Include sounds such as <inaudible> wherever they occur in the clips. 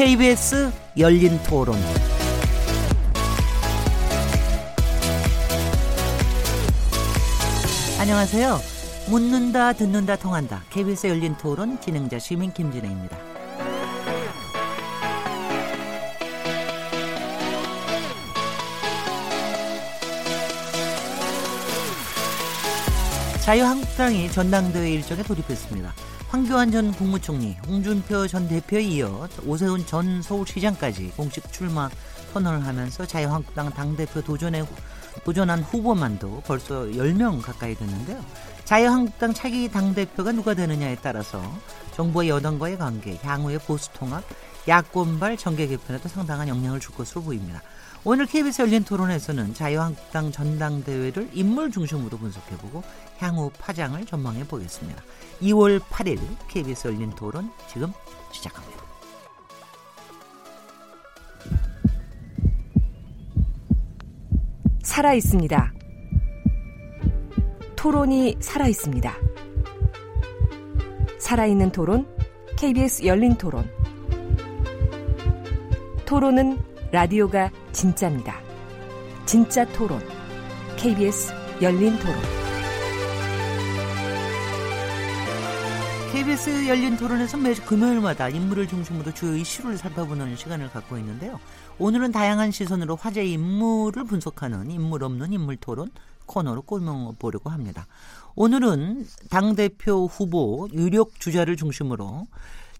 KBS 열린 토론. 안녕하세요. 묻는다, 듣는다, 통한다. KBS 열린 토론 진행자 시민 김진혜입니다. 자유한국당이 전당대회 일정에 돌입했습니다. 황교안 전 국무총리, 홍준표 전 대표에 이어 오세훈 전 서울시장까지 공식 출마 선언을 하면서 자유한국당 당대표 도전에 도전한 후보만도 벌써 10명 가까이 됐는데요. 자유한국당 차기 당대표가 누가 되느냐에 따라서 정부와 여당과의 관계, 향후의 보수 통합, 야권발 정계 개편에도 상당한 영향을 줄 것으로 보입니다. 오늘 KBS 열린 토론에서는 자유한국당 전당대회를 인물 중심으로 분석해보고 향후 파장을 전망해 보겠습니다. 2월 8일 KBS 열린 토론 지금 시작합니다. 살아 있습니다. 토론이 살아 있습니다. 살아있는 토론, KBS 열린 토론. 토론은 라디오가 진짜입니다. 진짜 토론, KBS 열린 토론. KBS 열린 토론에서 매주 금요일마다 인물을 중심으로 주요 이슈를 살펴보는 시간을 갖고 있는데요. 오늘은 다양한 시선으로 화제 인물을 분석하는 인물 없는 인물 토론 코너로 꾸며보려고 합니다. 오늘은 당대표 후보 유력 주자를 중심으로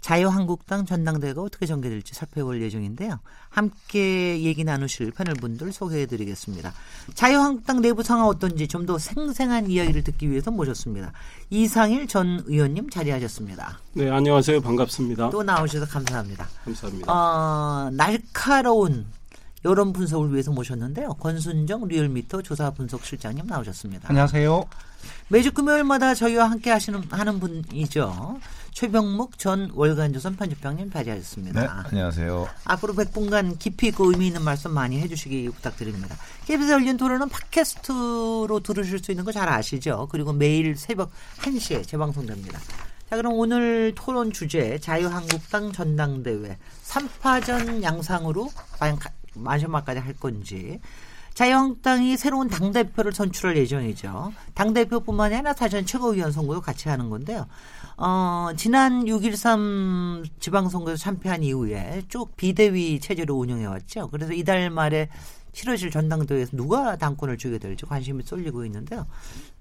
자유한국당 전당대회가 어떻게 전개될지 살펴볼 예정인데요. 함께 얘기 나누실 패널 분들 소개해드리겠습니다. 자유한국당 내부 상황 어떤지 좀 더 생생한 이야기를 듣기 위해서 모셨습니다. 이상일 전 의원님 자리하셨습니다. 네, 안녕하세요. 반갑습니다. 또 나오셔서 감사합니다. 감사합니다. 어, 날카로운 여론 분석을 위해서 모셨는데요. 권순정 리얼미터 조사 분석 실장님 나오셨습니다. 안녕하세요. 매주 금요일마다 저희와 함께 하시는 하는 분이죠. 최병묵 전 월간조선 편집장님 자리하셨습니다. 네, 안녕하세요. 앞으로 100분간 깊이 있고 의미 있는 말씀 많이 해주시기 부탁드립니다. KBS 열린 토론은 팟캐스트로 들으실 수 있는 거 잘 아시죠? 그리고 매일 새벽 1시에 재방송됩니다. 자, 그럼 오늘 토론 주제 자유한국당 전당대회 3파전 양상으로 과연 마지막까지 할 건지 자유한국당이 새로운 당 대표를 선출할 예정이죠. 당 대표뿐만이 아니라 사전 최고위원 선거도 같이 하는 건데요. 어, 지난 6.13 지방선거에서 참패한 이후에 쭉 비대위 체제로 운영해왔죠. 그래서 이달 말에 치러질 전당대회에서 누가 당권을 주게 될지 관심이 쏠리고 있는데요.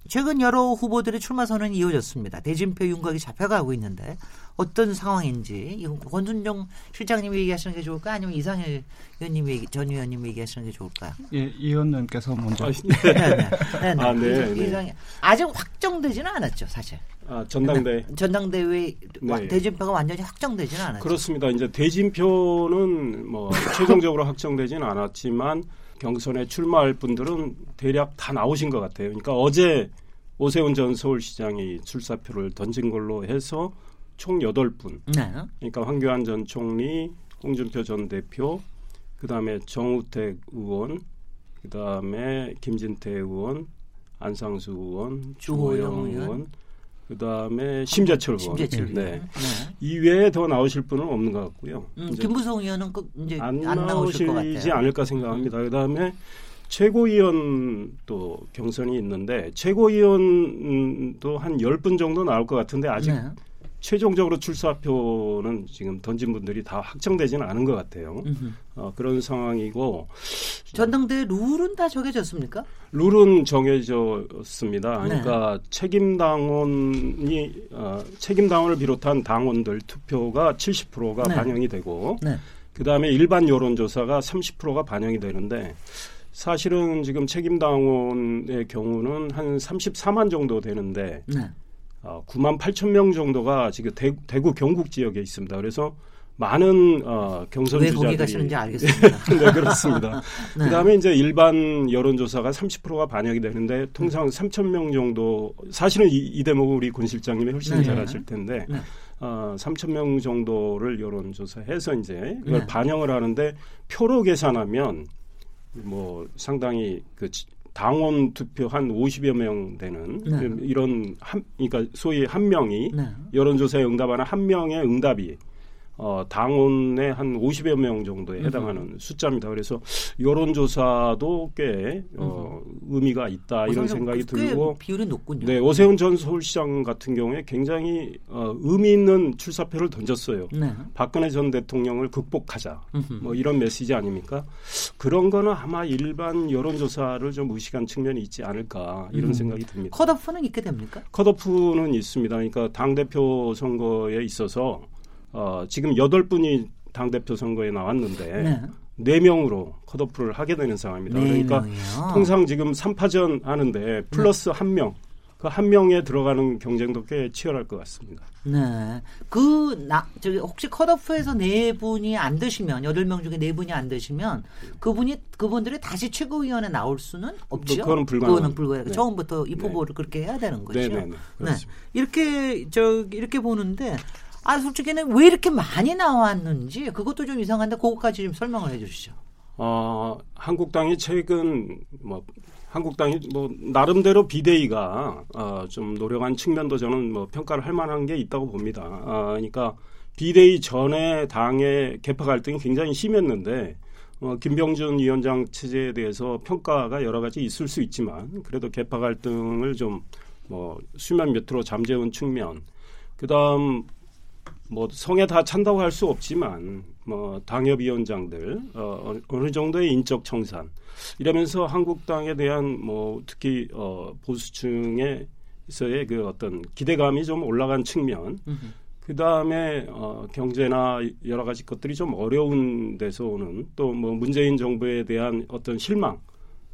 최근 여러 후보들의 출마 선언이 이어졌습니다. 대진표 윤곽이 잡혀가고 있는데 어떤 상황인지 이거 권순정 실장님이 얘기하시는 게 좋을까 아니면 이상일 의원님이 전 의원님이 얘기하시는 게 좋을까요? 예, 이 의원님께서 먼저. 아, 네, 네, 네, 네. 아, 네, 네. 이상일 아직 확정되지는 않았죠, 사실. 아, 전당대 전당대회 네. 대진표가 완전히 확정되지는 않았죠. 그렇습니다. 이제 대진표는 뭐 <laughs> 최종적으로 확정되지는 않았지만 경선에 출마할 분들은 대략 다 나오신 것 같아요. 그러니까 어제 오세훈 전 서울시장이 출사표를 던진 걸로 해서 총 8분. 네. 그러니까 황교안 전 총리, 홍준표 전 대표, 그다음에 정우택 의원, 그다음에 김진태 의원, 안상수 의원, 주호영 의원. 그다음에 심재철 의원. 심재철 네. 네. 이외에 더 나오실 분은 없는 것 같고요. 음, 김부성 의원은 꼭 이제 안, 안, 나오실 것 나오시지 같아요. 음. 않을까 생각합니다. 그다음에 최고위원 또 경선이 있는데 최고위원도 한 10분 정도 나올 것 같은데 아직 네. 최종적으로 출사표는 지금 던진 분들이 다 확정되지는 않은 것 같아요. 어, 그런 상황이고 전당대회 룰은 다 정해졌습니까? 룰은 정해졌습니다. 네. 그러니까 책임 당원이 어, 책임 당원을 비롯한 당원들 투표가 70%가 네. 반영이 되고 네. 그 다음에 일반 여론조사가 30%가 반영이 되는데 사실은 지금 책임 당원의 경우는 한 34만 정도 되는데 네. 어, 9만 8천 명 정도가 지금 대, 대구 경북 지역에 있습니다. 그래서 많은 어, 경선 왜 주자들이 거기 가시는지 알겠습니다. <laughs> 네, 그렇습니다. <laughs> 네. 그다음에 이제 일반 여론조사가 30%가 반영이 되는데 통상 3천 명 정도 사실은 이, 이 대목은 우리 군 실장님이 훨씬 네. 잘 아실 텐데 네. 어, 3천 명 정도를 여론조사해서 이제 이걸 네. 반영을 하는데 표로 계산하면 뭐 상당히 그 지- 당원 투표 한 50여 명 되는 네. 이런 한 그러니까 소위 한 명이 네. 여론조사에 응답하는 한 명의 응답이 어, 당원의 한 50여 명 정도에 해당하는 숫자입니다. 그래서 여론조사도 꽤 어, 의미가 있다 이런 생각이 꽤 들고 비율이 높군요. 네, 오세훈 전 서울시장 같은 경우에 굉장히 어, 의미 있는 출사표를 던졌어요. 네. 박근혜 전 대통령을 극복하자. 음흠. 뭐 이런 메시지 아닙니까? 그런 거는 아마 일반 여론조사를 좀 무식한 측면이 있지 않을까 이런 음. 생각이 듭니다. 컷오프는 있게 됩니까? 컷오프는 있습니다. 그러니까 당 대표 선거에 있어서 어, 지금 여덟 분이 당 대표 선거에 나왔는데 네. 네 명으로 컷오프를 하게 되는 상황입니다. 네 그러니까 명이요. 통상 지금 3파전 하는데 플러스 한 명. 그 한 명에 들어가는 경쟁도 꽤 치열할 것 같습니다. 네. 그, 나, 저기, 혹시 컷오프에서 네 분이 안 되시면, 여덟 명 중에 네 분이 안 되시면, 그분이, 그분들이 다시 최고위원회 나올 수는 없죠. 그거는 불가능. 그거는 불가능. 네. 처음부터 이 네. 후보를 그렇게 해야 되는 거죠. 네네네. 그렇습니다. 이렇게, 저, 이렇게 보는데, 아, 솔직히는 왜 이렇게 많이 나왔는지, 그것도 좀 이상한데, 그것까지 좀 설명을 해 주시죠. 어, 한국당이 최근 뭐 한국당이 뭐 나름대로 비대위가 어, 좀 노력한 측면도 저는 뭐 평가를 할 만한 게 있다고 봅니다. 아, 그러니까 비대위 전에 당의 개파 갈등이 굉장히 심했는데 어, 김병준 위원장 체제에 대해서 평가가 여러 가지 있을 수 있지만 그래도 개파 갈등을 좀 뭐 수면 밑으로 잠재운 측면 그다음 뭐 성에 다 찬다고 할 수 없지만 뭐 당협위원장들 어, 어느 정도의 인적 청산 이러면서 한국당에 대한 뭐 특히 어, 보수층에서의 그 어떤 기대감이 좀 올라간 측면 그 다음에 어, 경제나 여러 가지 것들이 좀 어려운 데서 오는 또 뭐 문재인 정부에 대한 어떤 실망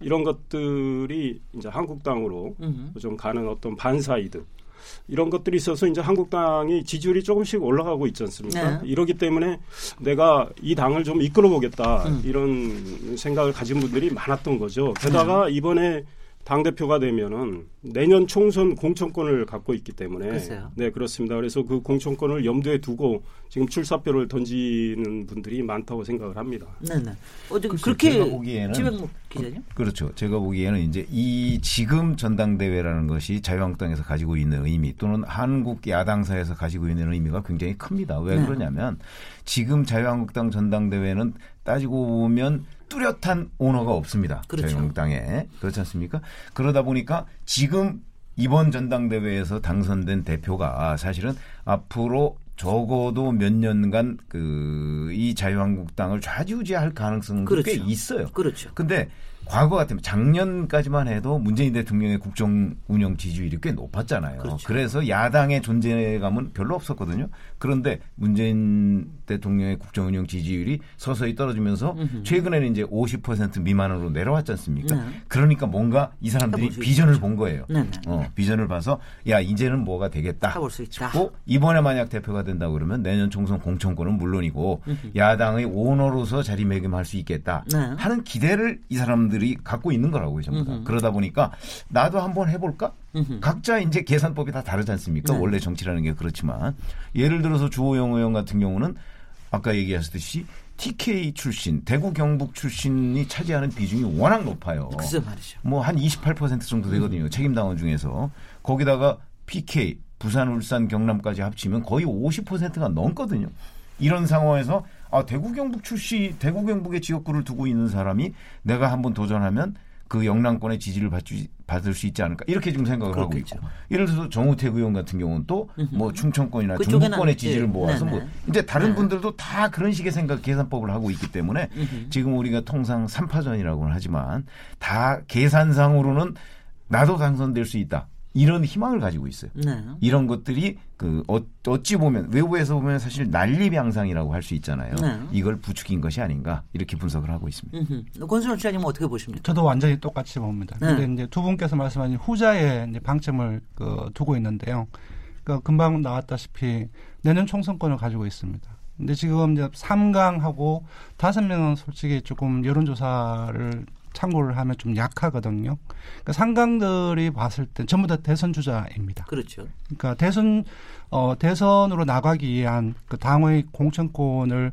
이런 것들이 이제 한국당으로 음흠. 좀 가는 어떤 반사이득 이런 것들이 있어서 이제 한국당이 지지율이 조금씩 올라가고 있지 않습니까? 네. 이러기 때문에 내가 이 당을 좀 이끌어 보겠다 음. 이런 생각을 가진 분들이 많았던 거죠. 게다가 이번에 당 대표가 되면은 내년 총선 공천권을 갖고 있기 때문에 글쎄요. 네 그렇습니다. 그래서 그 공천권을 염두에 두고 지금 출사표를 던지는 분들이 많다고 생각을 합니다. 네네. 어제 글쎄요, 그렇게 제가 보기에는 기자님? 그 렇죠. 제가 보기에는 이제 이 지금 전당대회라는 것이 자유한국당에서 가지고 있는 의미 또는 한국 야당사에서 가지고 있는 의미가 굉장히 큽니다. 왜 네. 그러냐면 지금 자유한국당 전당대회는 따지고 보면 뚜렷한 오너가 없습니다. 그렇죠. 자유한국당에 그렇지 않습니까? 그러다 보니까 지금 이번 전당대회에서 당선된 대표가 사실은 앞으로 적어도 몇 년간 그 이 자유한국당을 좌지우지할 가능성도 그렇죠. 꽤 있어요. 그렇죠. 근데 과거 같으면 작년까지만 해도 문재인 대통령의 국정 운영 지지율이 꽤 높았잖아요. 그렇죠. 래서 야당의 존재감은 별로 없었거든요. 그런데 문재인 대통령의 국정 운영 지지율이 서서히 떨어지면서 최근에는 이제 50% 미만으로 내려왔지 않습니까? 네. 그러니까 뭔가 이 사람들이 수 비전을 있죠. 본 거예요. 네 네. 어, 비전을 봐서 야 이제는 뭐가 되겠다. 싶고 이번에 만약 대표가 된다 그러면 내년 총선 공천권은 물론이고 야당의 오너로서 자리매김할 수 있겠다 네. 하는 기대를 이 사람들이 갖고 있는 거라고요 전부 다. 음흠. 그러다 보니까 나도 한번 해볼까? 각자 이제 계산법이 다 다르지 않습니까? 네. 원래 정치라는 게 그렇지만 예를 들어서 주호영 의원 같은 경우는 아까 얘기하셨듯이 TK 출신, 대구 경북 출신이 차지하는 비중이 워낙 높아요. 글쎄 말이죠. 뭐 한 28% 정도 되거든요. 책임 당원 중에서. 거기다가 PK, 부산, 울산, 경남까지 합치면 거의 50%가 넘거든요. 이런 상황에서 아, 대구 경북 출시, 대구 경북의 지역구를 두고 있는 사람이 내가 한번 도전하면 그 영남권의 지지를 받지, 받을 수 있지 않을까 이렇게 지금 생각을 그렇겠죠. 하고 있고 예를 들어서 정우택 의원 같은 경우는 또 뭐 충청권이나 중부권의 지지를 모아서 뭐 네네. 이제 다른 네. 분들도 다 그런 식의 생각 계산법을 하고 있기 때문에 지금 우리가 통상 3파전이라고는 하지만 다 계산상으로는 나도 당선될 수 있다. 이런 희망을 가지고 있어요. 네. 이런 것들이 그 어, 어찌 보면 외부에서 보면 사실 난리병상이라고 할 수 있잖아요. 네. 이걸 부추긴 것이 아닌가 이렇게 분석을 하고 있습니다. 권순원 기자님은 어떻게 보십니까? 저도 완전히 똑같이 봅니다. 네. 근데 이제 두 분께서 말씀하신 후자에 이제 방점을 그 두고 있는데요. 그 금방 나왔다시피 내년 총선권을 가지고 있습니다. 근데 지금 이제 3강하고 다섯 명은 솔직히 조금 여론조사를 참고를 하면 좀 약하거든요. 그러니까 상강들이 봤을 때 전부 다 대선 주자입니다. 그렇죠. 그러니까 대선 어 대선으로 나가기 위한 그 당의 공천권을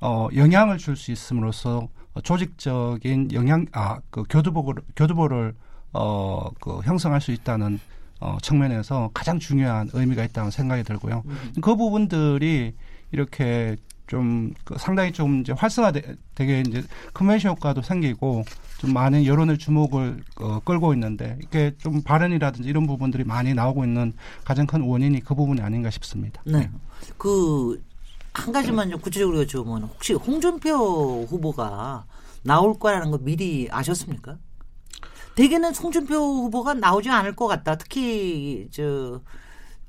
어 영향을 줄 수 있음으로써 어, 조직적인 영향 아그 교두보를 교두보를 어그 형성할 수 있다는 어 측면에서 가장 중요한 의미가 있다는 생각이 들고요. 그 부분들이 이렇게 좀그 상당히 좀 이제 활성화되게 이제 컨벤션 효과도 생기고 좀 많은 여론의 주목을 어, 끌고 있는데 이게 좀 발언이라든지 이런 부분들이 많이 나오고 있는 가장 큰 원인이 그 부분이 아닌가 싶습니다. 네. 그, 한 가지만 좀 구체적으로 여쭤보면 혹시 홍준표 후보가 나올 거라는 거 미리 아셨습니까? 대개는 홍준표 후보가 나오지 않을 것 같다. 특히, 저,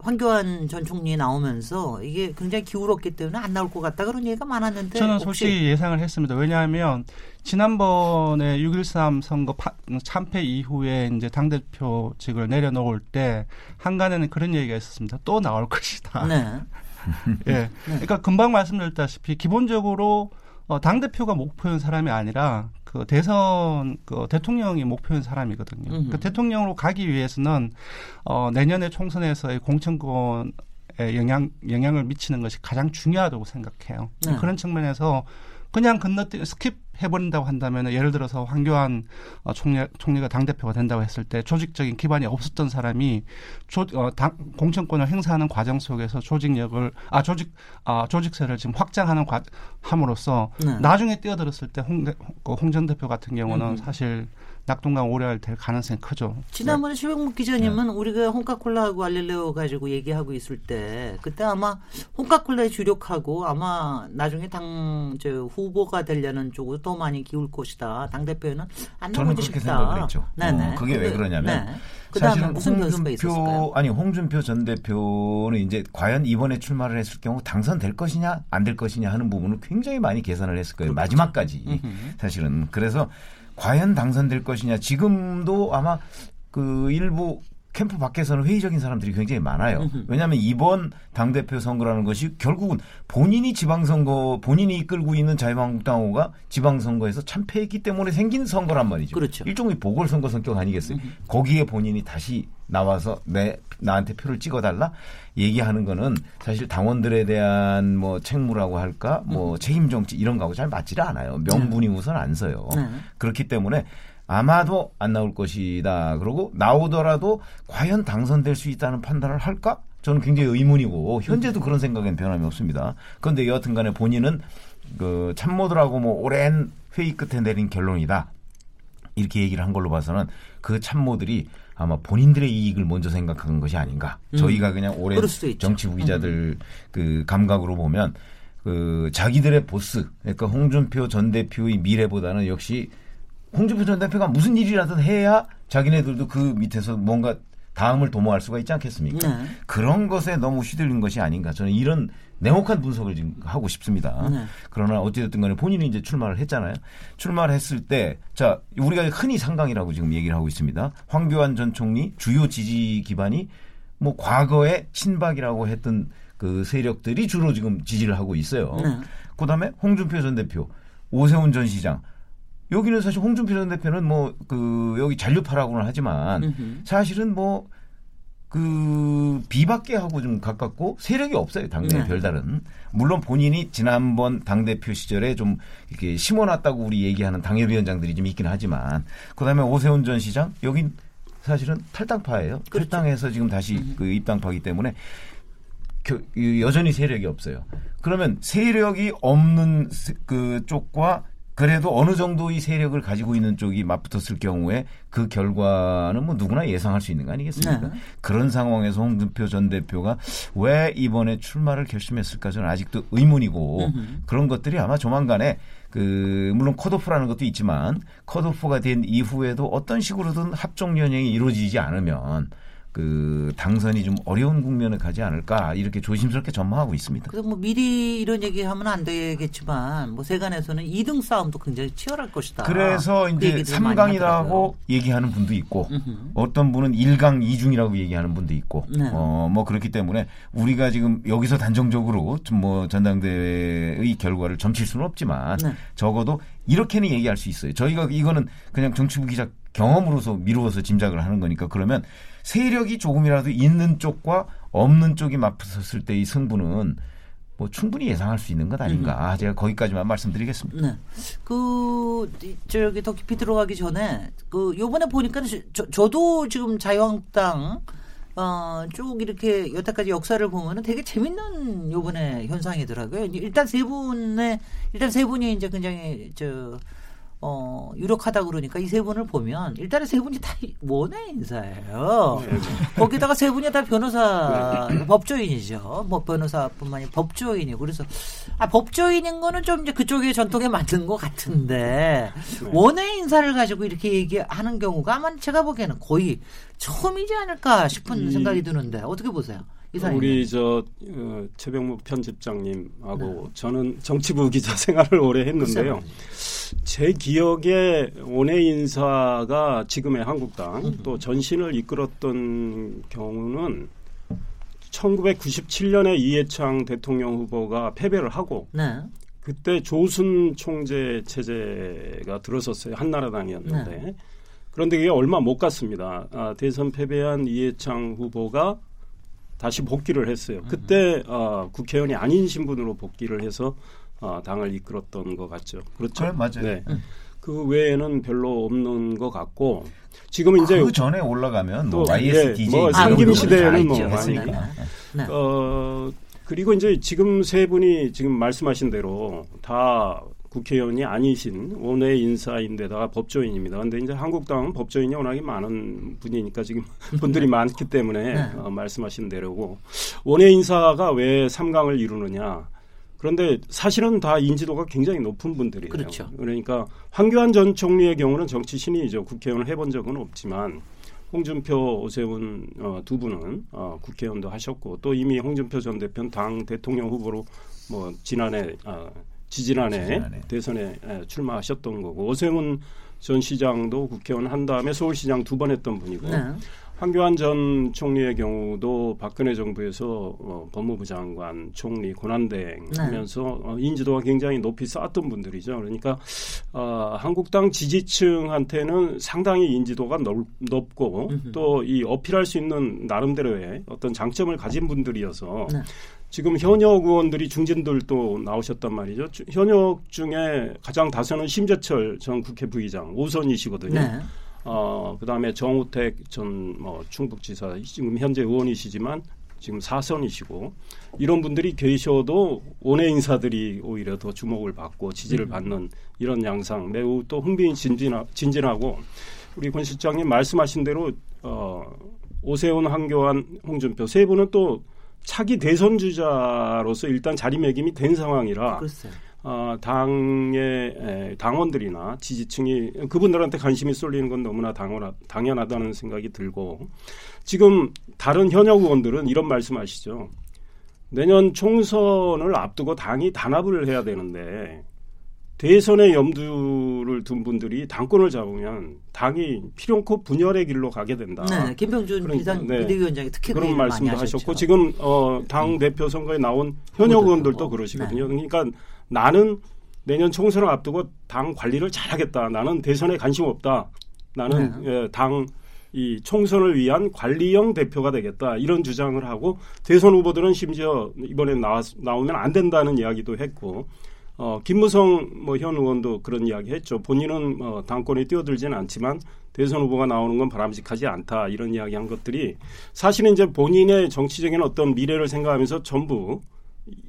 황교안 전 총리 나오면서 이게 굉장히 기울었기 때문에 안 나올 것 같다. 그런 얘기가 많았는데. 저는 솔직히 예상을 했습니다. 왜냐하면 지난번에 6.13 선거 파- 참패 이후에 이제 당대표직을 내려놓을 때 한간에는 그런 얘기가 있었습니다. 또 나올 <laughs> 것이다. 네. 예. 그러니까 금방 말씀드렸다시피 기본적으로 어, 당 대표가 목표인 사람이 아니라 그 대선 그 대통령이 목표인 사람이거든요. 음흠. 그 대통령으로 가기 위해서는 어, 내년에 총선에서의 공천권에 영향 영향을 미치는 것이 가장 중요하다고 생각해요. 네. 그런 측면에서 그냥 건너뛰 skip 해버린다고 한다면 예를 들어서 황교안 어, 총리, 총리가 당 대표가 된다고 했을 때 조직적인 기반이 없었던 사람이 조, 어, 당, 공천권을 행사하는 과정 속에서 조직력을 아 조직 아 조직세를 지금 확장하는 과, 함으로써 네. 나중에 뛰어들었을 때 홍, 그 홍전 대표 같은 경우는 음. 사실 낙동강 오리알 될 가능성이 크죠. 지난번에 최병묵 기자님은 네. 우리가 홍카콜라하고 알릴레오 가지고 얘기하고 있을 때 그때 아마 홍카콜라에 주력하고 아마 나중에 당저 후보가 되려는 쪽으로 더 많이 기울 것이다. 당 대표는 안 저는 그렇게 싶다. 생각을 했죠. 네네. 어, 그게 왜 그러냐면 네. 사실은? 홍준표 아니 홍준표 전 대표는 이제 과연 이번에 출마를 했을 경우 당선될 것이냐 안 될 것이냐 하는 부분을 굉장히 많이 계산을 했을 거예요. 마지막까지 그렇죠. 음흠. 사실은 그래서 과연 당선될 것이냐 지금도 아마 그 일부 캠프 밖에서는 회의적인 사람들이 굉장히 많아요. 왜냐하면 이번 당 대표 선거라는 것이 결국은 본인이 지방선거 본인이 이끌고 있는 자유한국당호가 지방선거에서 참패했기 때문에 생긴 선거란 말이죠. 그렇죠. 일종의 보궐선거 성격 아니겠어요? 거기에 본인이 다시 나와서 내 나한테 표를 찍어달라 얘기하는 거는 사실 당원들에 대한 뭐 책무라고 할까 뭐 책임 정치 이런 거하고 잘 맞지를 않아요. 명분이 우선 안 서요. 네. 그렇기 때문에 아마도 안 나올 것이다. 그러고 나오더라도 과연 당선될 수 있다는 판단을 할까? 저는 굉장히 의문이고 현재도 그런 생각엔 변함이 없습니다. 그런데 여하튼간에 본인은 그 참모들하고 뭐 오랜 회의 끝에 내린 결론이다. 이렇게 얘기를 한 걸로 봐서는 그 참모들이 아마 본인들의 이익을 먼저 생각한 것이 아닌가. 저희가 그냥 오랜 그럴 수도 있죠. 정치부 기자들 그 감각으로 보면 그 자기들의 보스, 그러니까 홍준표 전 대표의 미래보다는 역시 홍준표 전 대표가 무슨 일이라든 해야 자기네들도 그 밑에서 뭔가 다음을 도모할 수가 있지 않겠습니까? 네. 그런 것에 너무 휘둘린 것이 아닌가. 저는 이런 냉혹한 분석을 지금 하고 싶습니다. 네. 그러나 어찌됐든 간에 본인이 이제 출마를 했잖아요. 출마를 했을 때, 자, 우리가 흔히 상강이라고 지금 얘기를 하고 있습니다. 황교안 전 총리 주요 지지 기반이 뭐 과거에 친박이라고 했던 그 세력들이 주로 지금 지지를 하고 있어요. 네. 그 다음에 홍준표 전 대표, 오세훈 전 시장. 여기는 사실 홍준표 전 대표는 뭐 그 여기 잔류파라고는 하지만. 사실은 뭐 그 비박계 하고 좀 가깝고 세력이 없어요 당내 네. 별다른 물론 본인이 지난번 당 대표 시절에 좀 이렇게 심어놨다고 우리 얘기하는 당협위원장들이 좀 있긴 하지만 그다음에 오세훈 전 시장 여긴 사실은 탈당파예요 그렇죠. 탈당해서 지금 다시 그 입당파기 때문에 겨- 이- 여전히 세력이 없어요. 그러면 세력이 없는 세- 그 쪽과 그래도 어느 정도의 세력을 가지고 있는 쪽이 맞붙었을 경우에 그 결과는 뭐 누구나 예상할 수 있는 거 아니겠습니까? 네. 그런 상황에서 홍준표 전 대표가 왜 이번에 출마를 결심했을까 저는 아직도 의문이고 음흠. 그런 것들이 아마 조만간에 그 물론 컷오프라는 것도 있지만 컷오프가 된 이후에도 어떤 식으로든 합종 연행이 이루어지지 않으면 그 당선이 좀 어려운 국면을 가지 않을까 이렇게 조심스럽게 전망하고 있습니다. 그래서 뭐 미리 이런 얘기하면 안 되겠지만 뭐 세간에서는 2등 싸움도 굉장히 치열할 것이다. 그래서 그 이제 많이 3강이라고 하더라고요. 얘기하는 분도 있고. 어떤 분은 1강 2중이라고 얘기하는 분도 있고 네. 어뭐 그렇기 때문에 우리가 지금 여기서 단정적으로 좀 뭐 전당대회의 결과를 점칠 수는 없지만 네. 적어도 이렇게는 얘기할 수 있어요. 저희가 이거는 그냥 정치부 기자 경험으로서 미루어서 짐작을 하는 거니까 그러면 세력이 조금이라도 있는 쪽과 없는 쪽이 맞붙었을 때의 승부는 뭐 충분히 예상할 수 있는 것 아닌가. 제가 거기까지만 말씀드리겠습니다. 네. 그 이- 저기 더 깊이 들어가기 전에 그 요번에 보니까 저, 저도 지금 자유한국당 어, 쭉 이렇게 여태까지 역사를 보면은 되게 재밌는 요번에 현상이더라고요. 일단 세 분의 일단 세 분이 이제 굉장히 저 어, 유력하다 그러니까 이 세 분을 보면 일단은 세 분이 다 원외 인사예요. 네, 네. 거기다가 세 분이 다 변호사 법조인이죠. 뭐 변호사뿐만 아니라 법조인이고 그래서 아 법조인인 거는 좀 이제 그쪽의 전통에 맞는 것 같은데 네. 원외 인사를 가지고 이렇게 얘기하는 경우가 아마 제가 보기에는 거의 처음이지 않을까 싶은 이- 생각이 드는데 어떻게 보세요? 이사님. 우리 저 어, 최병무 편집장님하고 저는 정치부 기자 생활을 오래 했는데요. 제 기억에 원외 인사가 지금의 한국당 또 전신을 이끌었던 경우는 1997년에 이해창 대통령 후보가 패배를 하고 네. 그때 조순 총재 체제가 들어섰어요. 한나라당이었는데. 네. 그런데 그게 얼마 못 갔습니다. 아, 대선 패배한 이해창 후보가 다시 복귀를 했어요. 그때 아, 국회의원이 아닌 신분으로 복귀를 해서 아, 당을 이끌었던 것 같죠. 그렇죠. 그래, 맞아요. 네. 그 외에는 별로 없는 것 같고 지금은 이제 그 전에 올라가면 뭐 또, YSDJ 예, 뭐 상김 시대에는 다뭐 많이? 네. 어 그리고 이제 지금 세 분이 지금 말씀하신 대로 다 국회의원이 아니신 원외 인사인데다가 법조인입니다. 근데 이제 한국당은 법조인이 워낙에 많은 분이니까 지금 <laughs> 분들이 많기 때문에 네. 어, 말씀하신 대로고 원외 인사가 왜 3강을 이루느냐. 그런데 사실은 다 인지도가 굉장히 높은 분들이에요. 그렇죠. 그러니까 황교안 전 총리의 경우는 정치 신인이죠. 국회의원을 해본 적은 없지만 홍준표, 오세훈 어, 두 분은 어, 국회의원도 하셨고 또 이미 홍준표 전 대표는 당 대통령 후보로 뭐 지난해 어, 지지난해, 지지난해. 대선에 에, 출마하셨던 거고 오세훈 전 시장도 국회의원 한 다음에 서울시장 두 번 했던 분이고 네. 황교안 전 총리의 경우도 박근혜 정부에서 어, 법무부 장관, 총리 고난대행 네. 하면서 어, 인지도가 굉장히 높이 쌓았던 분들이죠. 그러니까 어, 한국당 지지층한테는 상당히 인지도가 넓, 높고 또 이 어필할 수 있는 나름대로의 어떤 장점을 가진 분들이어서 네. 지금 현역 의원들이 중진들도 나오셨단 말이죠. 주- 현역 중에 가장 다수는 심재철 전 국회 부의장 5선이시거든요. 네. 어, 그다음에 정우택 전뭐 충북지사 지금 현재 의원이시지만 지금 사선이시고 이런 분들이 계셔도 원외 인사들이 오히려 더 주목을 받고 지지를 받는 이런 양상 매우 또 흥미진진하, 진진하고 우리 권 실장님 말씀하신 대로 어, 오세훈, 황교안, 홍준표 세 분은 또 차기 대선 주자로서 일단 자리매김이 된 상황이라 글쎄요. 어, 당의 에, 당원들이나 지지층이 그분들한테 관심이 쏠리는 건 너무나 당연하, 당연하다는 생각이 들고 지금 다른 현역 의원들은 이런 말씀하시죠. 내년 총선을 앞두고 당이 단합을 해야 되는데 대선의 염두를 둔 분들이 당권을 잡으면 당이 필연코 분열의 길로 가게 된다. 네. 김병준 그러니까, 비상 네. 비대위원장이 특히 그 그런 말씀도. 하셨고 지금 어, 당 대표 선거에 나온 현역 의원들도 뭐. 그러시거든요. 그러니까 나는 내년 총선을 앞두고 당 관리를 잘하겠다. 나는 대선에 관심 없다. 나는 네. 예, 당 이 총선을 위한 관리형 대표가 되겠다 이런 주장을 하고 대선 후보들은 심지어 이번에 나와, 나오면 안 된다는 이야기도 했고 어, 김무성 뭐 현 의원도 그런 이야기 했죠. 본인은 어, 당권에 뛰어들지는 않지만 대선 후보가 나오는 건 바람직하지 않다 이런 이야기 한 것들이 사실은 이제 본인의 정치적인 어떤 미래를 생각하면서 전부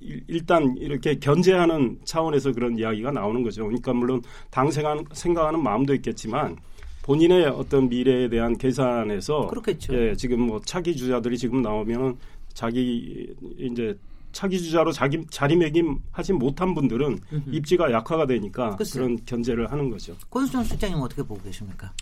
일- 일단 이렇게 견제하는 차원에서 그런 이야기가 나오는 거죠. 그러니까 물론 당 생각- 생각하는 마음도 있겠지만 본인의 어떤 미래에 대한 계산에서 그렇겠죠. 예, 지금 뭐 차기 주자들이 지금 나오면은 자기 이제 차기 주자로 자기 자리매김 하지 못한 분들은 입지가 약화가 되니까 글쎄요. 그런 견제를 하는 거죠. 권수정 실장님 어떻게 보고 계십니까?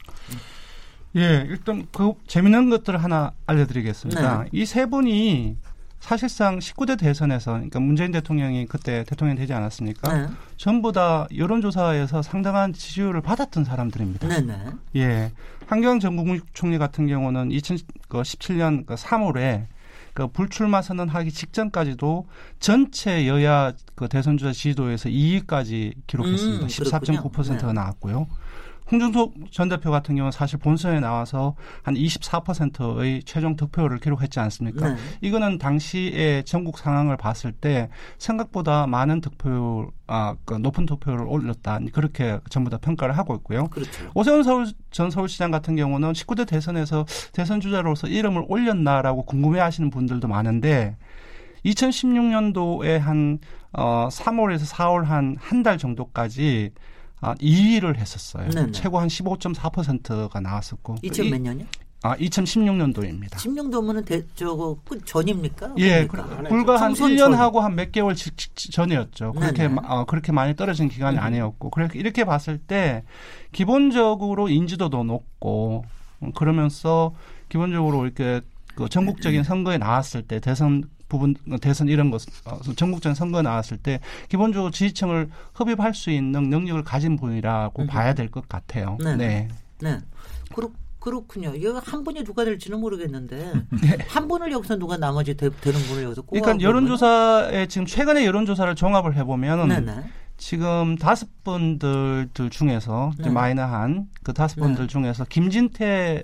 예, 일단 그 재밌는 것들을 하나 알려드리겠습니다. 네. 이세 분이 사실상 19대 대선에서, 그러니까 문재인 대통령이 그때 대통령 되지 않았습니까? 네. 전부 다 여론조사에서 상당한 지지율을 받았던 사람들입니다. 네, 네. 예. 한경영 전 국무총리 같은 경우는 2017년 3월에 그 불출마 선언하기 직전까지도 전체 여야 그 대선주자 지지도에서 2위까지 기록했습니다. 음, 그렇군요. 14.9%가 네. 나왔고요. 홍준석 전 대표 같은 경우는 사실 본선에 나와서 한 24%의 최종 득표를 기록했지 않습니까? 네. 이거는 당시의 전국 상황을 봤을 때 생각보다 많은 득표, 아, 그 높은 득표를 올렸다. 그렇게 전부 다 평가를 하고 있고요. 그렇죠. 오세훈 서울, 전 서울시장 같은 경우는 19대 대선에서 대선 주자로서 이름을 올렸나라고 궁금해 하시는 분들도 많은데 2016년도에 한 어, 3월에서 4월 한 한 달 정도까지 아, 2위를 했었어요. 네네. 최고 한 15.4%가 나왔었고. 2000 몇 년이요? 아, 2016년도입니다. 16도면은 대, 저거 끝 전입니까? 예? 그- 불과 한 총선 1년 전. 하고 한 몇 개월 지- 지- 전이었죠. 그렇게 어, 그렇게 많이 떨어진 기간이 아니었고. 그래 이렇게 봤을 때 기본적으로 인지도도 높고 음, 그러면서 기본적으로 이렇게 그 전국적인 선거에 나왔을 때 대선 부분 대선 이런 것 어, 전국적인 선거에 나왔을 때 기본적으로 지지층을 흡입할 수 있는 능력을 가진 분이라고 봐야 될 것 같아요. 네네. 네. 네. 그렇, 그렇군요. 이거 한 분이 누가 될지는 모르겠는데 <laughs> 한 분을 여기서 누가 나머지 되, 는 분을 여기서 꼽아 네. 그러니까 여론조사에 지금 최근에 여론조사를 종합을 해보면 네네. 지금 다섯 분들 중에서 네. 마이너한 그 다섯 네. 분들 중에서 김진태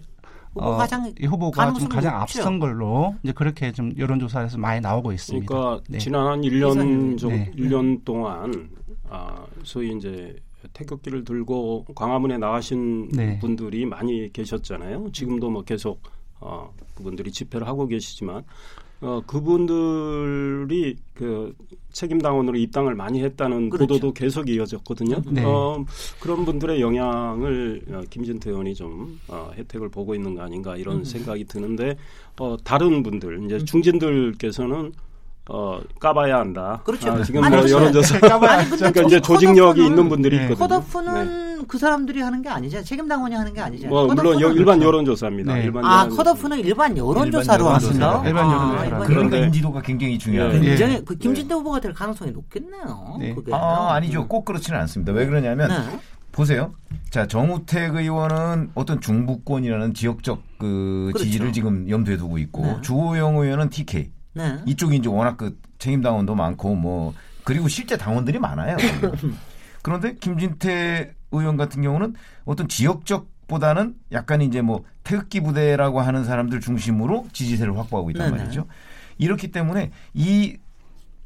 후보 어, 가장 이 후보가 좀 가장 높죠. 앞선 걸로 이제 그렇게 좀 여론조사에서 많이 나오고 있습니다. 그러니까 네. 지난 한 1년 예산이- 정 네. 1년 동안 아, 소위 이제 태극기를 들고 광화문에 나가신 네. 분들이 많이 계셨잖아요. 지금도 뭐 계속 어, 그분들이 집회를 하고 계시지만 어, 그분들이 그 책임 당원으로 입당을 많이 했다는 그렇죠. 보도도 계속 이어졌거든요. 네. 어, 그런 분들의 영향을 어, 김진태 의원이 좀 어, 혜택을 보고 있는 거 아닌가 이런 음. 생각이 드는데 어, 다른 분들 이제 중진들께서는 어, 까봐야 한다. 그렇죠. 아, 지금 아니, 뭐 근데- 여론조사 아니 근데 그러니까 저 이제 조직력이 있는 분들이 네. 있거든요. 컷오프는 그 사람들이 하는 게 아니잖아요. 책임 당원이 하는 게 아니잖아요. 뭐 물론 여- 일반 여론조사입니다. 네. 일반 아 컷오프는 일반 여론조사로 일반 합니다. 여론조사로. 일반 아, 여론조사로 일반 그러니까 그런데- 인지도가 굉장히 중요해요. 예. 굉장히 예. 그 김진태 후보가 될 가능성이 높겠네요. 네. 그게. 아, 아니죠. 꼭 그렇지는 않습니다. 왜 그러냐면 네. 보세요. 자, 정우택 의원은 어떤 중부권이라는 지역적 그 그렇죠. 지지를 지금 염두에 두고 있고 네. 주호영 의원은 TK. 네. 이쪽이 이제 워낙 그 책임 당원도 많고 뭐 그리고 실제 당원들이 많아요. <laughs> 그런데 김진태 의원 같은 경우는 어떤 지역적 보다는 약간 이제 뭐 태극기 부대라고 하는 사람들 중심으로 지지세를 확보하고 있단 네네. 말이죠. 이렇기 때문에 이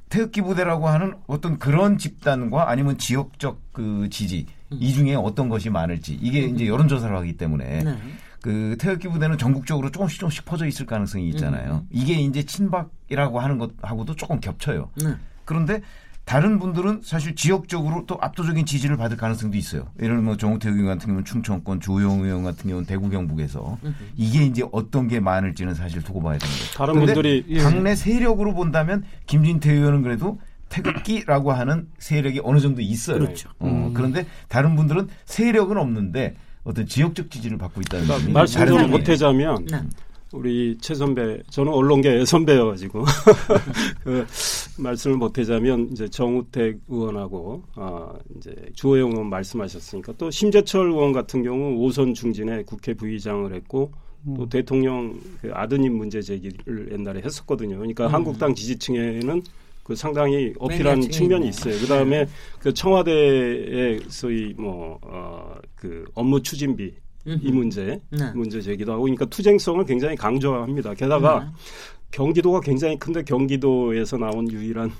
태극기 부대라고 하는 어떤 그런 집단과 아니면 지역적 그 지지 이 중에 어떤 것이 많을지 이게 이제 여론조사를 하기 때문에 네. 그 태극기 부대는 전국적으로 조금씩 조금씩 퍼져 있을 가능성이 있잖아요. 이게 이제 친박이라고 하는 것하고도 조금 겹쳐요. 네. 그런데 다른 분들은 사실 지역적으로 또 압도적인 지지를 받을 가능성도 있어요. 예를 들면 뭐 정우택 의원 같은 경우는 충청권, 조영 의원 같은 경우는 대구 경북에서 이게 이제 어떤 게 많을지는 사실 두고 봐야 됩니다. 다른 분들이 예. 당내 세력으로 본다면 김진태 의원은 그래도 태극기라고 하는 세력이 어느 정도 있어요. 그렇죠. 어, 그런데 다른 분들은 세력은 없는데 어떤 지역적 지지를 받고 있다는 그러니까 점이 말씀 다른 좀 점이에요. 못하자면 네. 우리 최 선배, 저는 언론계 <laughs> 선배여가지고 <laughs> 그 말씀을 못하자면 이제 정우택 의원하고 아 이제 주호영 의원 말씀하셨으니까 또 심재철 의원 같은 경우 오선 중진에 국회 부의장을 했고 또 음. 대통령 그 아드님 문제 제기를 옛날에 했었거든요. 그러니까 음. 한국당 지지층에는 그 상당히 어필한 측면이. 있어요. 그 다음에 그 청와대의 소위 뭐어그 업무 추진비 이 문제 네. 문제 제기도 하고 그러니까 투쟁성을 굉장히 강조합니다. 게다가 네. 경기도가 굉장히 큰데 경기도에서 나온 유일한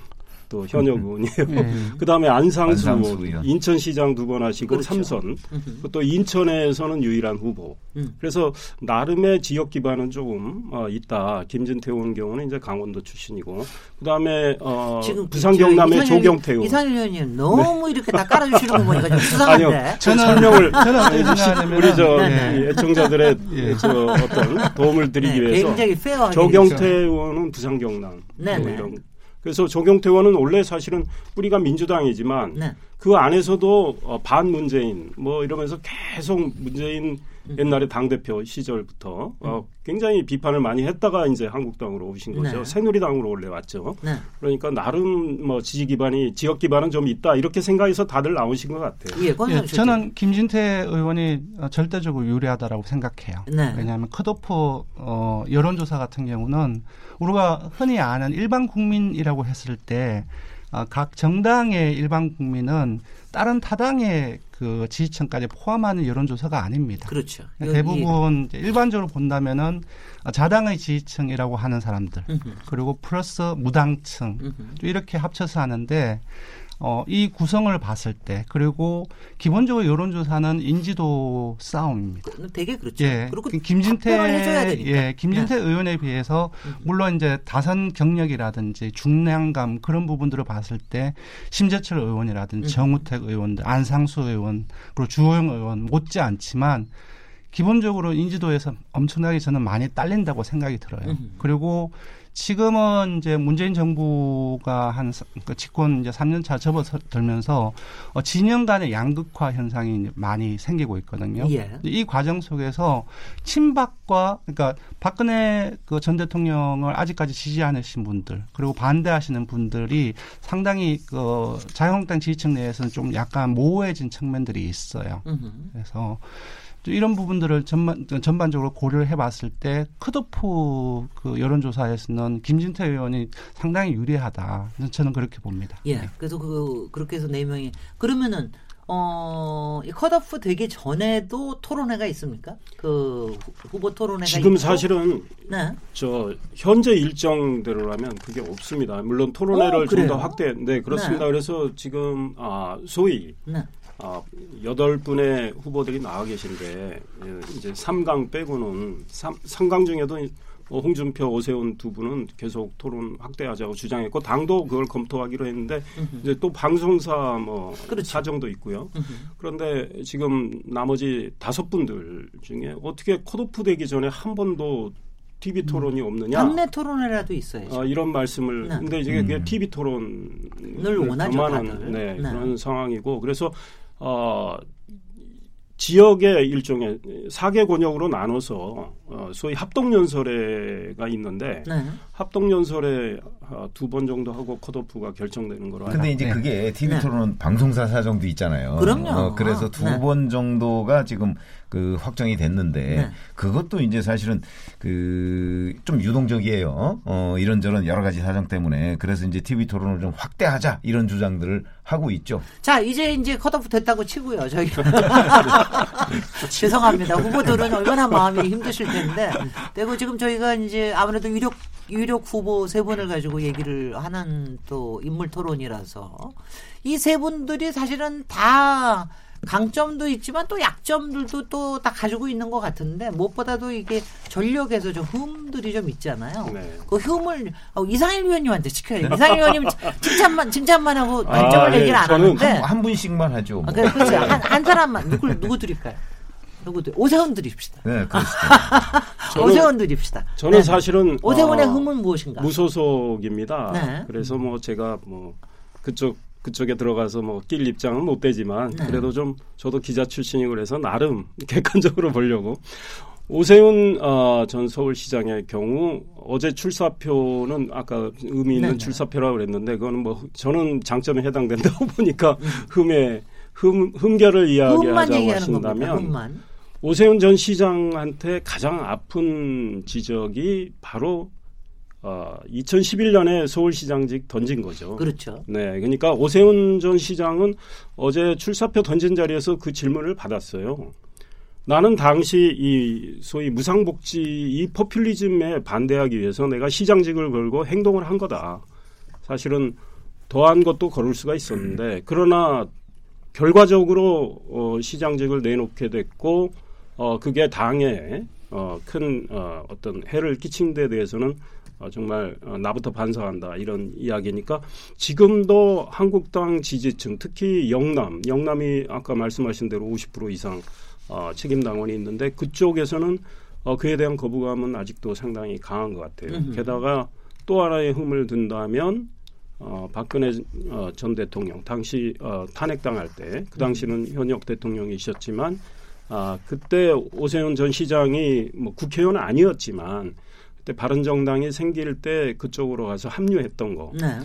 또 현역 의원이에요. 예. 그 다음에 안상수, 안상수 의원. 인천시장 두 번 하시고 그렇죠. 삼선, 음흠. 또 인천에서는 유일한 후보. 음. 그래서 나름의 지역 기반은 조금 어, 있다. 김진태 의원 경우는 이제 강원도 출신이고, 그 다음에 어, 지금 그 부산 저 경남의 조경태 의원. 이상일 의원님 너무 이렇게 다 깔아주시는 거 보니까 좀 <laughs> 수상한데. 아니요, 저 설명을 우리 저 네. 이 애청자들의 예. 저 어떤 도움을 드리기 네, 위해서 굉장히 페어하게. 조경태 의원은 부산 경남 네, 뭐 네. 이런 그래서 조경태 의원은 원래 사실은 뿌리가 민주당이지만 네. 그 안에서도 어, 반 문재인 뭐 이러면서 계속 문재인 음. 옛날에 당 대표 시절부터 어, 굉장히 비판을 많이 했다가 이제 한국당으로 오신 거죠. 네. 새누리당으로 원래 왔죠. 네. 그러니까 나름 뭐 지지 기반이 지역 기반은 좀 있다 이렇게 생각해서 다들 나오신 것 같아요. 예, 예, 저는 김진태 의원이 어, 절대적으로 유리하다라고 생각해요. 네. 왜냐하면 컷오프 어, 여론조사 같은 경우는 우리가 흔히 아는 일반 국민이라고 했을 때 아, 각 정당의 일반 국민은 다른 타당의 그 지지층까지 포함하는 여론조사가 아닙니다. 그렇죠. 대부분 이제 일반적으로 본다면은 자당의 지지층이라고 하는 사람들. 그리고 플러스 무당층 음흠. 이렇게 합쳐서 하는데 어, 이 구성을 봤을 때 그리고 기본적으로 여론조사는 인지도 싸움입니다. 되게 그렇죠. 예, 그리고 그 김진태 해줘야 되니까. 예, 김진태 의원에 비해서 음. 물론 이제 다선 경력이라든지 중량감 그런 부분들을 봤을 때 심재철 의원이라든지 음. 정우택 의원들, 안상수 의원 그리고 주호영 의원 못지 않지만 기본적으로 인지도에서 엄청나게 저는 많이 딸린다고 생각이 들어요. 음. 그리고 지금은 이제 문재인 정부가 한 사- 그 집권 이제 3년 차 접어들면서 어, 진영 간의 양극화 현상이 많이 생기고 있거든요. 예. 이 과정 속에서 친박과 그러니까 박근혜 그 전 대통령을 아직까지 지지 않으신 분들 그리고 반대하시는 분들이 상당히 그 자유한국당 지지층 내에서는 좀 약간 모호해진 측면들이 있어요. 음흠. 그래서 또 이런 부분들을 전반, 전반적으로 고려를 해봤을 때 크도프 그 여론조사에서는 김진태 의원이 상당히 유리하다. 저는 그렇게 봅니다. 예. 그래서 그 그렇게 해서 네 명이 그러면은 어, 이 컷오프 되기 전에도 토론회가 있습니까? 그 후- 후보 토론회가 지금 있고? 사실은 네. 저 현재 일정대로라면 그게 없습니다. 물론 토론회를 어, 좀더 그래요? 확대. 네 그렇습니다. 네. 그래서 지금 아 소위 네. 아, 여덟 분의 후보들이 나와 계신데 예, 이제 3강 빼고는 3, 3강 중에도 뭐 홍준표, 오세훈 두 분은 계속 토론 확대하자고 주장했고 당도 그걸 검토하기로 했는데 이제 또 방송사 뭐 그렇죠. 사정도 있고요. 그런데 지금 나머지 다섯 분들 중에 어떻게 컷오프 되기 전에 한 번도 TV 토론이 없느냐? 당내 토론회라도 있어야죠. 아, 이런 말씀을 네. 근데 이제 그게 음. TV 토론을 원하죠, 다들. 네, 네. 그런 상황이고 그래서 어 지역의 일종의 사개 권역으로 나눠서 어, 소위 합동연설회가 있는데 네. 합동연설회 어, 두번 정도 하고 컷오프가 결정되는 거로 근데 이제 네. 그게 TV 네. 토론은 방송사 사정도 있잖아요. 그럼요. 어, 그래서 두 네. 번 정도가 지금 그 확정이 됐는데 네. 그것도 이제 사실은 그 좀 유동적이에요. 어, 이런저런 여러 가지 사정 때문에 그래서 이제 TV 토론을 좀 확대하자 이런 주장들을 하고 있죠. 자, 이제 이제 컷오프 됐다고 치고요. 저희 <laughs> <laughs> 죄송합니다. 후보들은 얼마나 마음이 힘드실 텐데. 그리고 지금 저희가 이제 아무래도 유력 유력 후보 세 분을 가지고 얘기를 하는 또 인물 토론이라서 이 세 분들이 사실은 다 강점도 있지만 또 약점들도 또 다 가지고 있는 것 같은데 무엇보다도 이게 전력에서 좀 흠들이 좀 있잖아요. 네. 그 흠을 어, 이상일 위원님한테 시켜요. 이상일 위원님 <laughs> 칭찬만 칭찬만 하고 단점을 아, 예. 얘기를 안 저는 하는데 한, 한 분씩만 하죠. 뭐. 아, 그래, 그렇죠. 한, 한 사람만 누구 <laughs> 누구 드릴까요? 누구 드 오세훈 드립시다. 네. <laughs> 저는- 오세훈 드립시다. 저는 네. 사실은 오세훈의 어, 흠은 무엇인가? 무소속입니다. 네. 그래서 뭐 제가 뭐 그쪽 그쪽에 들어가서 뭐 낄 입장은 못 되지만 네. 그래도 좀 저도 기자 출신이고 그래서 나름 <laughs> 객관적으로 보려고 오세훈 어, 전 서울시장의 경우 어제 출사표는 아까 의미 있는 네네. 출사표라고 그랬는데 그거는 뭐 저는 장점에 해당된다고 <laughs> 보니까 음. 흠의 흠 흠결을 이야기하자고 얘기하는 겁니다. 하신다면 흠만. 오세훈 전 시장한테 가장 아픈 지적이 바로 어, 2011년에 서울시장직 던진 거죠. 그렇죠. 네, 그러니까 오세훈 전 시장은 어제 출사표 던진 자리에서 그 질문을 받았어요. 나는 당시 이 소위 무상복지 이 포퓰리즘에 반대하기 위해서 내가 시장직을 걸고 행동을 한 거다. 사실은 더한 것도 걸을 수가 있었는데 그러나 결과적으로 어, 시장직을 내놓게 됐고 어, 그게 당에 어, 큰 어, 어떤 해를 끼친 데 대해서는 어, 정말 어, 나부터 반성한다 이런 이야기니까 지금도 한국당 지지층 특히 영남 영남이 아까 말씀하신 대로 50% 이상 어, 책임 당원이 있는데 그쪽에서는 어, 그에 대한 거부감은 아직도 상당히 강한 것 같아요. 게다가 또 하나의 흠을 든다면 어, 박근혜 어, 전 대통령 당시 어, 탄핵당할 때 그 당시는 현역 대통령이셨지만 아, 그때 오세훈 전 시장이 뭐 국회의원은 아니었지만 그때 바른정당이 생길 때 그쪽으로 가서 합류했던 거. 네.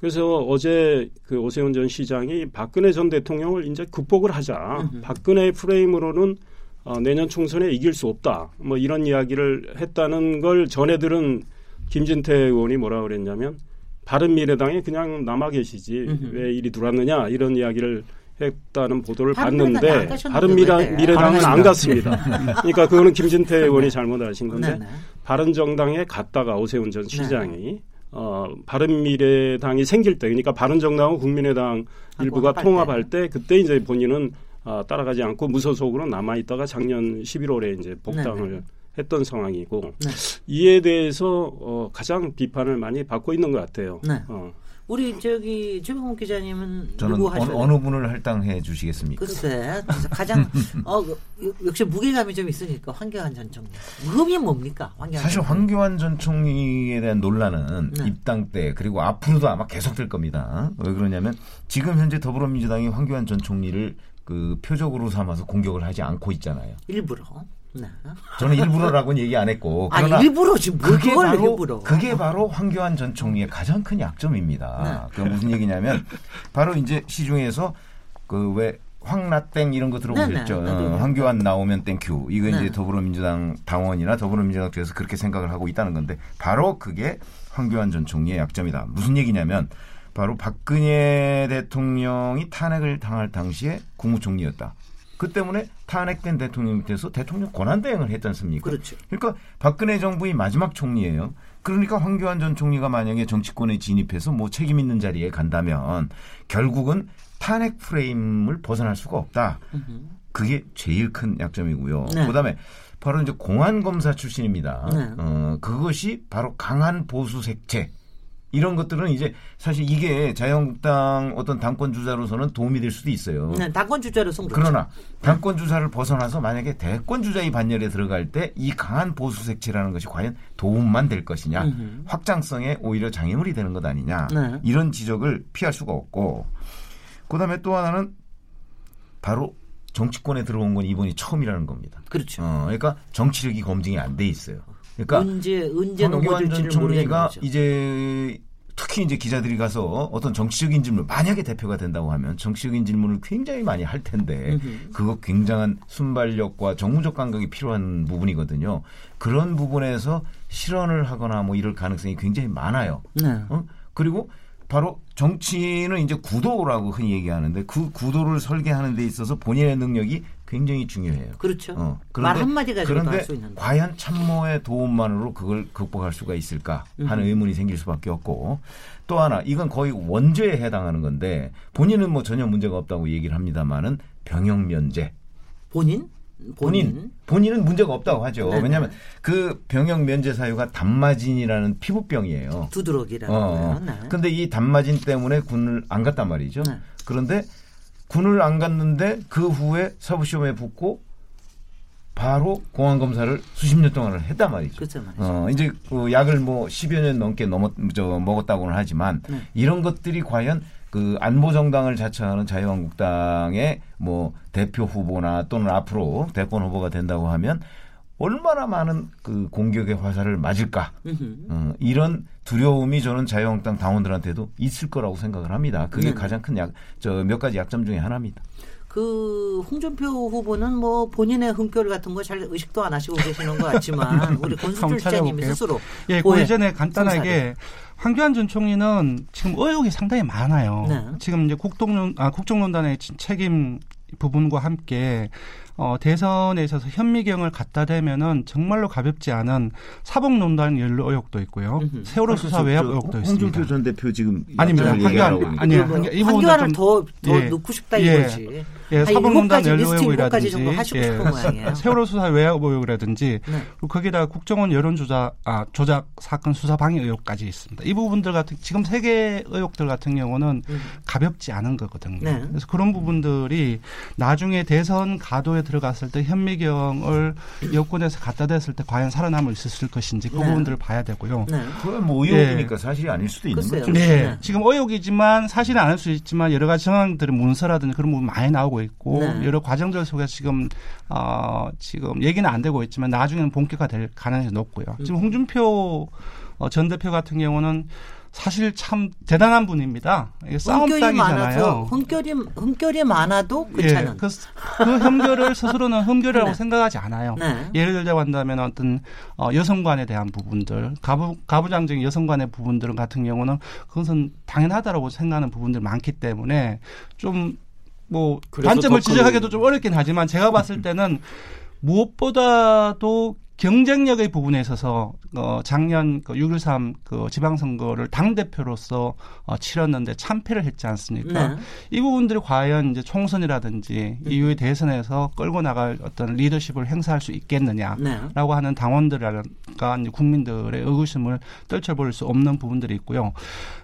그래서 어제 그 오세훈 전 시장이 박근혜 전 대통령을 이제 극복을 하자. 음흠. 박근혜 프레임으로는 어, 내년 총선에 이길 수 없다. 뭐 이런 이야기를 했다는 걸 전해 들은 김진태 의원이 뭐라 그랬냐면 바른 미래당에 그냥 남아 계시지 음흠. 왜 이리 들어왔느냐 이런 이야기를 했다는 보도를 봤는데 바른미래당 왜? 미래당은 안 갔습니다. 그러니까 그거는 김진태 의원이 잘못하신 건데 네네. 바른정당에 갔다가 오세훈 전 시장이 어, 바른미래당이 생길 때 그러니까 바른정당하고 국민의당 일부가 합할 통합할 때 그때 이제 본인은 아, 따라가지 않고 무소속으로 남아 있다가 작년 11월에 이제 복당을 네네. 했던 상황이고 네. 이에 대해서 어, 가장 비판을 많이 받고 있는 것 같아요. 네. 어. 우리 저기 최병훈 기자님은 저는 어느, 하셔야 어느 분을 할당해 주시겠습니까? 글쎄 가장 어 그, 역시 무게감이 좀 있으니까 황교안 전 총리 흠이 뭡니까 황교안 사실 전 총리. 황교안 전 총리에 대한 논란은 네. 입당 때 그리고 앞으로도 아마 계속될 겁니다. 왜 그러냐면 지금 현재 더불어민주당이 황교안 전 총리를 그 표적으로 삼아서 공격을 하지 않고 있잖아요. 일부러 네. 저는 일부러라고는 얘기 안 했고 아니 그러나 일부러 지금 뭘 그게 바로 일부러 그게 바로 황교안 전 총리의 가장 큰 약점입니다. 그 무슨 얘기냐면 바로 이제 시중에서 그 왜 황나땡 이런 거 들어보셨죠? 네네. 어, 황교안 나오면 thank you. 이거 네. 이제 더불어민주당 당원이나 더불어민주당 쪽에서 그렇게 생각을 하고 있다는 건데 바로 그게 황교안 전 총리의 약점이다. 무슨 얘기냐면 바로 박근혜 대통령이 탄핵을 당할 당시에 국무총리였다. 그 때문에 탄핵된 대통령 밑에서 대통령 권한대행을 했지 않습니까? 그렇죠. 그러니까 박근혜 정부의 마지막 총리예요. 그러니까 황교안 전 총리가 만약에 정치권에 진입해서 뭐 책임 있는 자리에 간다면 결국은 탄핵 프레임을 벗어날 수가 없다. 그게 제일 큰 약점이고요. 네. 그다음에 바로 이제 공안 검사 출신입니다. 네. 어, 그것이 바로 강한 보수 색채. 이런 것들은 이제 사실 이게 자유한국당 어떤 당권 주자로서는 도움이 될 수도 있어요. 네, 당권 주자로서 그렇죠. 그러나 당권 주자를 벗어나서 만약에 대권 주자의 반열에 들어갈 때 이 강한 보수 색채라는 것이 과연 도움만 될 것이냐, 음흠. 확장성에 오히려 장애물이 되는 것 아니냐 네. 이런 지적을 피할 수가 없고 그다음에 또 하나는 바로 정치권에 들어온 건 이번이 처음이라는 겁니다. 그렇죠. 어, 그러니까 정치력이 검증이 안 돼 있어요. 그러니까 언제 언제 넘어질지를 총리가. 이제 특히 이제 기자들이 가서 어떤 정치적인 질문 만약에 대표가 된다고 하면 정치적인 질문을 굉장히 많이 할 텐데. 그거 굉장한 순발력과 정무적 감각이 필요한 부분이거든요. 그런 부분에서 실언을 하거나 뭐 이럴 가능성이 굉장히 많아요. 네. 어? 그리고 바로 정치는 이제 구도라고 흔히 얘기하는데 그 구도를 설계하는 데 있어서 본인의 능력이 굉장히 중요해요. 그렇죠. 어, 말 한마디 가지고도 그런데 할수 있는데. 과연 참모의 도움만으로 그걸 극복할 수가 있을까 하는 의문이 생길 수밖에 없고 또 하나 이건 거의 원죄에 해당하는 건데 본인은 뭐 전혀 문제가 없다고 얘기를 합니다만은 병역 면제 본인? 본인 본인 은 문제가 없다고 하죠. 네네. 왜냐하면 그 병역 면제 사유가 단마진이라는 피부병이에요. 두드러기라는 어. 거예요. 네. 근데 이 단마진 때문에 군을 안 갔단 말이죠. 네. 그런데 군을 안 갔는데 그 후에 사부시험에 붙고 바로 공안 검사를 수십 년 동안을 했단 말이죠. 그렇죠 말이죠. 어, 이제 그 약을 뭐 10여 년 넘게 넘었, 저, 먹었다고는 하지만 네. 이런 것들이 과연 그 안보 정당을 자처하는 자유한국당의 뭐 대표 후보나 또는 앞으로 대권 후보가 된다고 하면 얼마나 많은 그 공격의 화살을 맞을까. 어, 이런 두려움이 저는 자유한국당 당원들한테도 있을 거라고 생각을 합니다. 그게 네. 가장 큰 약, 저 몇 가지 약점 중에 하나입니다. 그 홍준표 후보는 뭐 본인의 흠결 같은 거 잘 의식도 안 하시고 계시는 것 같지만 우리 <laughs> 시장님이 찾아볼게요. 스스로 예, 고해, 그 이전에 간단하게 황교안 전 총리는 지금 의혹이 상당히 많아요. 네. 지금 이제 국동론 아 국정농단의 진- 책임 부분과 함께 어, 대선에 있어서 현미경을 갖다 대면은 정말로 가볍지 않은 사법농단 연루 의혹도 있고요. 음흠. 세월호 수사 외압 의혹도 있습니다. 홍준표 전 대표 지금 아닙니다. 황교안. 그 황교- 부분은 황교안을 좀- 더, 더 예. 넣고 싶다 예. 이거지. 예, 한 사법농단 일곱가지, 연루 의혹이라든지 모양이에요. <laughs> 세월호 수사 외압 의혹이라든지 네. 그리고 거기다가 국정원 여론 조작 아, 조작 사건 수사 방해 의혹까지 있습니다. 이 부분들 같은 지금 세 개 의혹들 같은 경우는 음. 가볍지 않은 거거든요. 네. 그래서 그런 부분들이 나중에 대선 가도에 들어갔을 때 현미경을 여권에서 갖다 댔을 때 과연 살아남을 수 있을 것인지 그 네. 부분들을 봐야 되고요. 네. 그건 뭐 의혹이니까 사실이 아닐 수도 있는 글쎄요. 거죠. 네. 네. 지금 의혹이지만 사실은 않을 수 있지만 여러 가지 정황들은 문서라든지 그런 부분 많이 나오고 있고 네. 여러 과정들 속에서 지금 어 지금 얘기는 안 되고 있지만 나중에는 본격화될 가능성이 높고요. 음. 지금 홍준표 어, 전 대표 같은 경우는 사실 참 대단한 분입니다. 많아서 싸움닭이잖아요. 흠결이 흠결이 많아도 예, 괜찮은. 그, 그 혐결을 <laughs> 스스로는 혐결이라고 네. 생각하지 않아요. 네. 예를 들자고 한다면 어떤 어, 여성관에 대한 부분들, 가부 가부장적인 여성관의 부분들 같은 경우는 그것은 당연하다라고 생각하는 부분들 많기 때문에 좀 뭐 단점을 더 큰- 지적하기도 좀 어렵긴 하지만 제가 봤을 때는 <laughs> 무엇보다도 경쟁력의 부분에 있어서 어 작년 그6.13그 지방선거를 당 대표로서 어 치렀는데 참패를 했지 않습니까? 네. 이 부분들이 과연 이제 총선이라든지 이후의 대선에서 끌고 나갈 어떤 리더십을 행사할 수 있겠느냐? 네. 라고 하는 당원들과 이제 국민들의 의구심을 떨쳐버릴 수 없는 부분들이 있고요.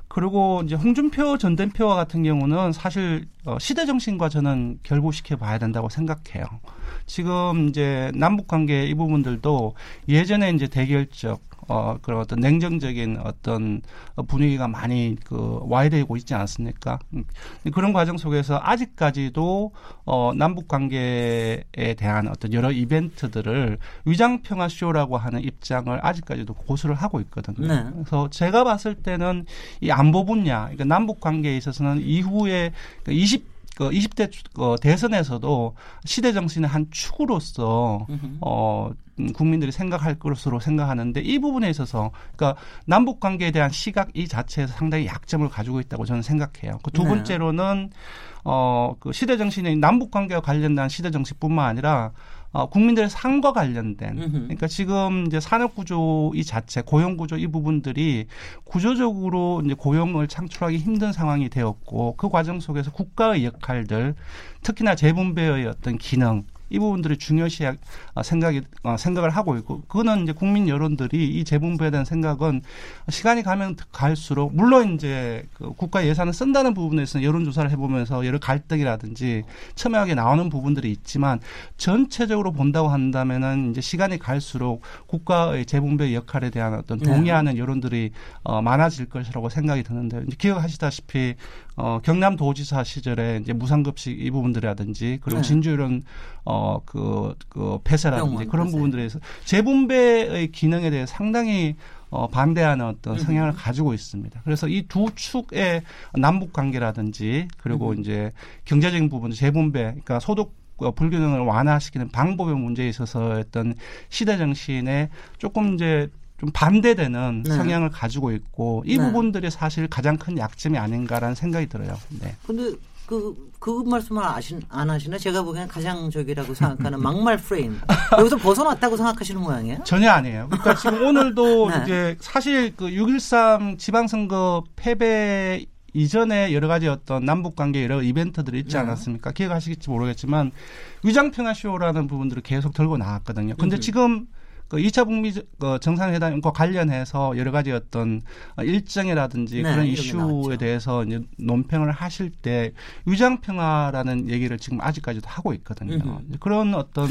그리고 이제 홍준표 전 대표와 같은 경우는 사실 어, 시대 정신과 저는 결부시켜 봐야 된다고 생각해요. 지금 이제 남북 관계 이 부분들도 예전에 이제 대결적 어 그런 어떤 냉정적인 어떤 분위기가 많이 그 와해되고 있지 않습니까? 음, 그런 과정 속에서 아직까지도 어 남북 관계에 대한 어떤 여러 이벤트들을 위장 평화 쇼라고 하는 입장을 아직까지도 고수를 하고 있거든요. 네. 그래서 제가 봤을 때는 이 안보 분야, 그러니까 남북 관계에 있어서는 이후에 그 20, 그 20대 어, 대선에서도 시대 정신의 한 축으로서 어 음, 국민들이 생각할 것으로 생각하는데 이 부분에 있어서 그러니까 남북 관계에 대한 시각 이 자체에서 상당히 약점을 가지고 있다고 저는 생각해요. 그두 네. 번째로는 어그 시대 정신의 남북 관계와 관련된 시대 정신뿐만 아니라 어, 국민들의 삶과 관련된. 그러니까 지금 이제 산업 구조 이 자체 고용 구조 이 부분들이 구조적으로 이제 고용을 창출하기 힘든 상황이 되었고 그 과정 속에서 국가의 역할들 특히나 재분배의 어떤 기능 이 부분들이 중요시 어, 생각이 어, 생각을 하고 있고 그거는 이제 국민 여론들이 이 재분배에 대한 생각은 시간이 가면 갈수록 물론 이제 그 국가 예산을 쓴다는 부분에서 여론 조사를 해보면서 여러 갈등이라든지 첨예하게 나오는 부분들이 있지만 전체적으로 본다고 한다면은 이제 시간이 갈수록 국가의 재분배 역할에 대한 어떤 네. 동의하는 여론들이 어, 많아질 것이라고 생각이 드는데 이제 기억하시다시피 어, 경남도지사 시절에 이제 무상급식 이 부분들이라든지 그리고 네. 진주 이런 어그 그 폐쇄라든지 그런 폐쇄. 부분들에 서 재분배의 기능에 대해 상당히 어, 반대하는 어떤 성향을 가지고 있습니다. 그래서 이 두 축의 남북 관계라든지 그리고 이제 경제적인 부분, 재분배, 그러니까 소득 어, 불균형을 완화시키는 방법의 문제에 있어서 어떤 시대 정신에 조금 이제 좀 반대되는 네. 성향을 가지고 있고 이 네. 부분들이 사실 가장 큰 약점이 아닌가라는 생각이 들어요. 네. 근데 그, 그 말씀을 아신, 안 하시나? 제가 보기엔 가장 적이라고 생각하는 막말 프레임. 여기서 벗어났다고 생각하시는 모양이에요? 전혀 아니에요. 그러니까 지금 오늘도 <laughs> 네. 이제 사실 그 6.13 지방선거 패배 이전에 여러 가지 어떤 남북 관계 여러 이벤트들이 있지 네. 않았습니까? 기억하시겠지 모르겠지만 위장평화쇼라는 부분들을 계속 들고 나왔거든요. 근데 음흠. 지금 그 2차 북미 저- 그 정상회담과 관련해서 여러 가지 어떤 어, 일정이라든지 네, 그런 이슈에 나왔죠. 대해서 이제 논평을 하실 때 위장 평화라는 얘기를 지금 아직까지도 하고 있거든요. 음흠. 그런 어떤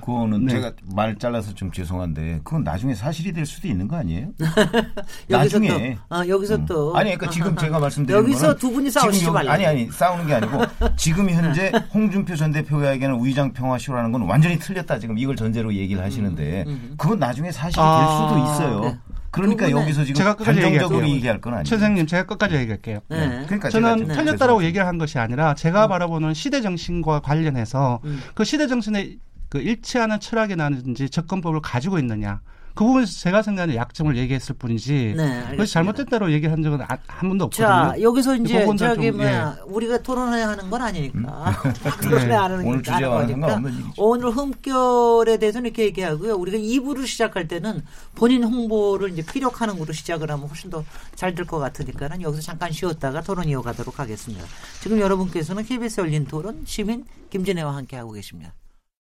그거는 네. 제가 말 잘라서 좀 죄송한데 그건 나중에 사실이 될 수도 있는 거 아니에요? <laughs> 여기서 나중에. 또, 아, 여기서 음. 또. 아니 그러니까 지금 제가 말씀드리는 <laughs> 여기서 두 분이 싸우시지 말라고. 아니 아니 싸우는 게 아니고 <laughs> 지금 현재 홍준표 전 대표가 얘기하는 위장 평화쇼라는 건 완전히 틀렸다 지금 이걸 전제로 얘기를 하시는데 음. 그건 나중에 사실이 아, 될 수도 있어요. 네. 그러니까 여기서 지금 제가 끝까지 단정적으로 얘기할게요. 얘기할 건 아니에요. 최 선생님 제가 끝까지 얘기할게요. 네. 그러니까 저는 틀렸다라고. 얘기를 한 것이 아니라 제가 바라보는 시대 정신과 관련해서 음. 그 시대 정신에 그 일치하는 철학이라든지 접근법을 가지고 있느냐. 그 부분에서 제가 생각하는 약점을 얘기했을 뿐이지. 네. 그래서 잘못됐다고 얘기한 적은 아- 한 번도 없거든요. 자, 여기서 이 이제 저기 좀, 뭐야 우리가 토론해야 하는 건 아니니까 <laughs> 토론해 네. 하는 오늘 거니까 상관없는 일이죠. 오늘 흠결에 대해서는 이렇게 얘기하고요. 우리가 2부를 시작할 때는 본인 홍보를 이제 피력하는 거로 시작을 하면 훨씬 더 잘 될 것 같으니까는 여기서 잠깐 쉬었다가 토론 이어가도록 하겠습니다. 지금 여러분께서는 KBS 열린 토론 시민 김진애와 함께 하고 계십니다.